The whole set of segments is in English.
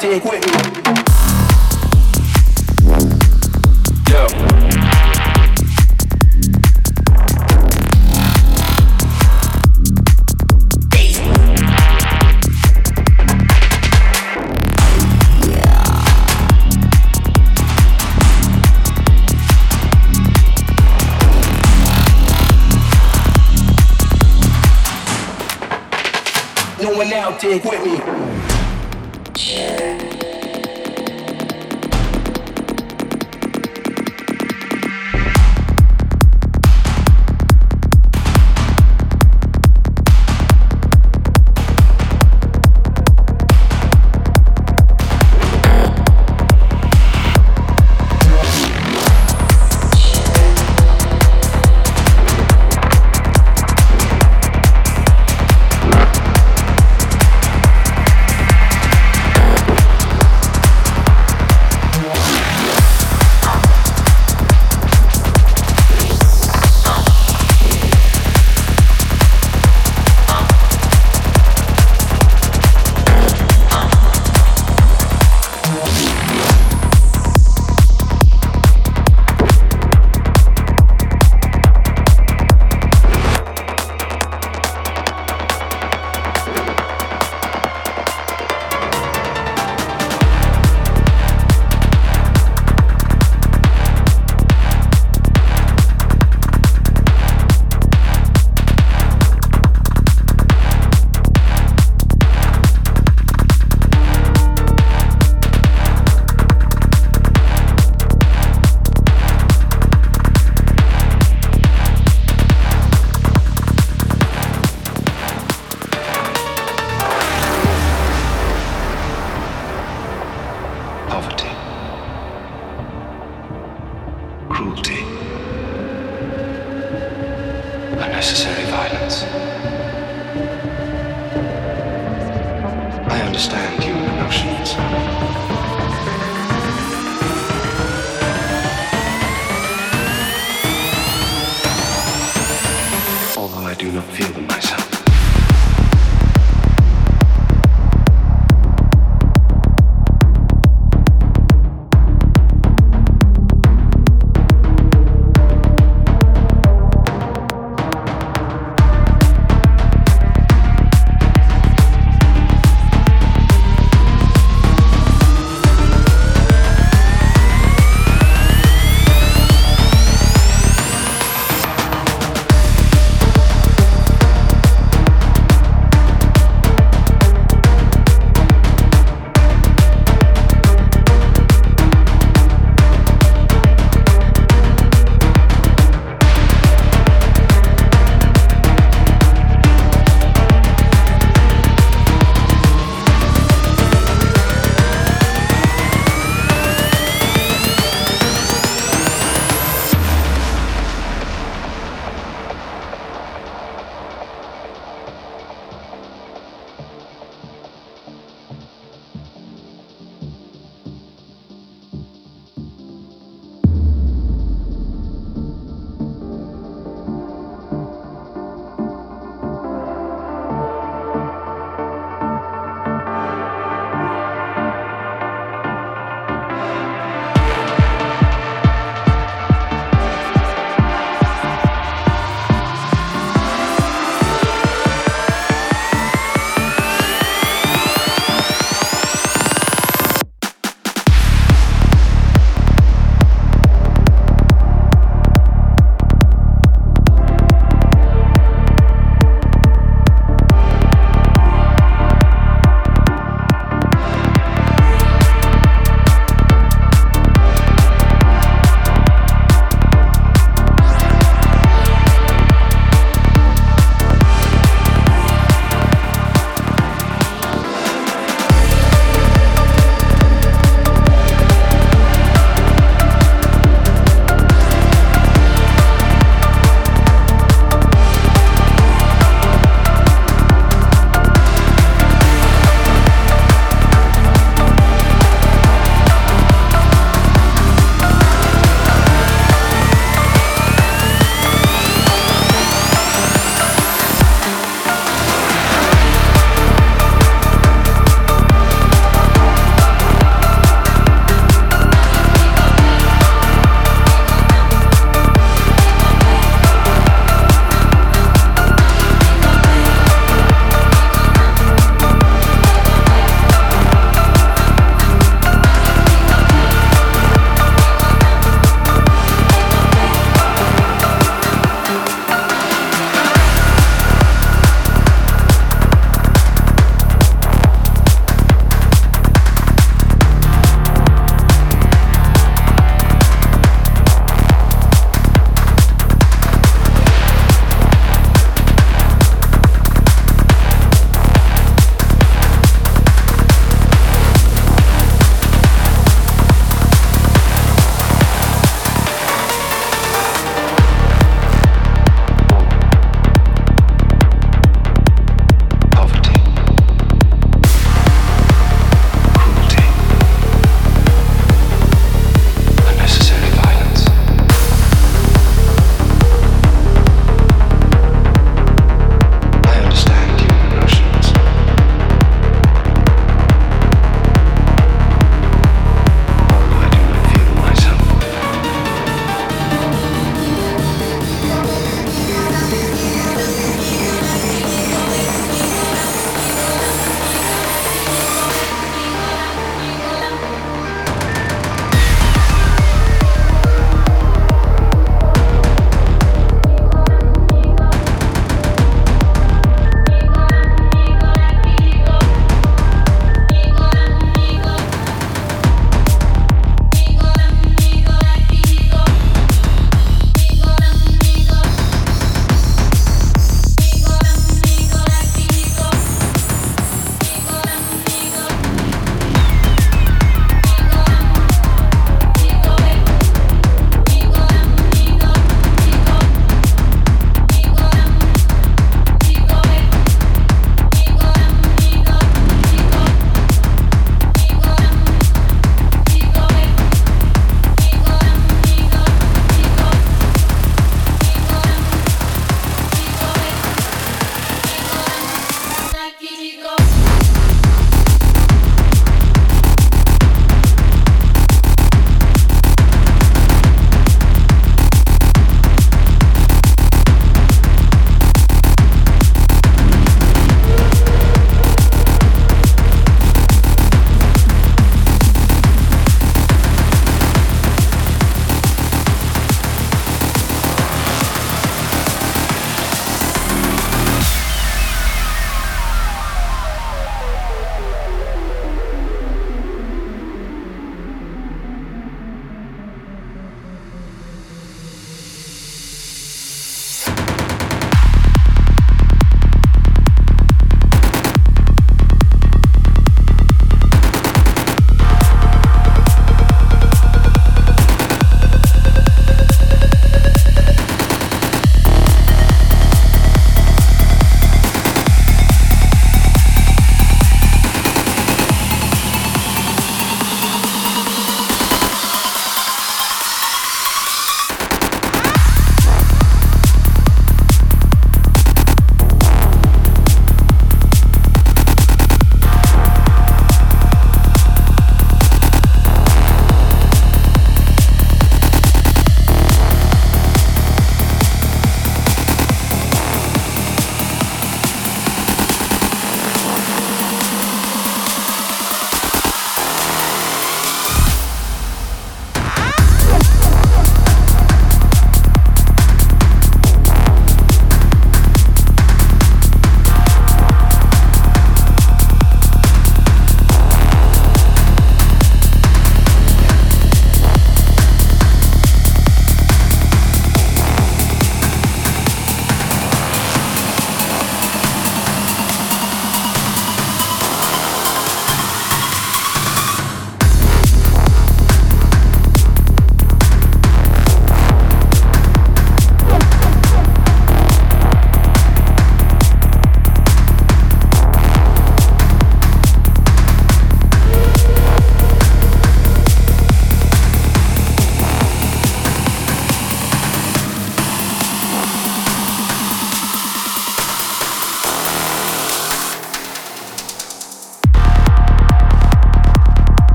dig with me. Yo. No one now dig with me. unnecessary violence. I understand human emotions.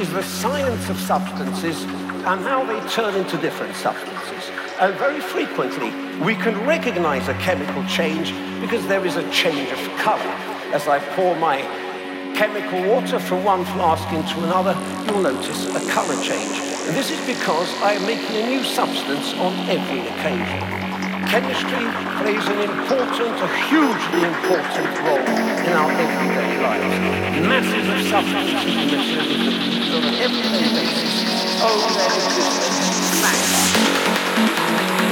Is the science of substances and how they turn into different substances. And very frequently, we can recognize a chemical change because there is a change of color. As I pour my chemical water from one flask into another, you'll notice a color change. And this is because I am making a new substance on every occasion. Chemistry plays an important, a hugely important role in our everyday lives. Masses of substances and materials on an everyday basis oh, owe their existence facts.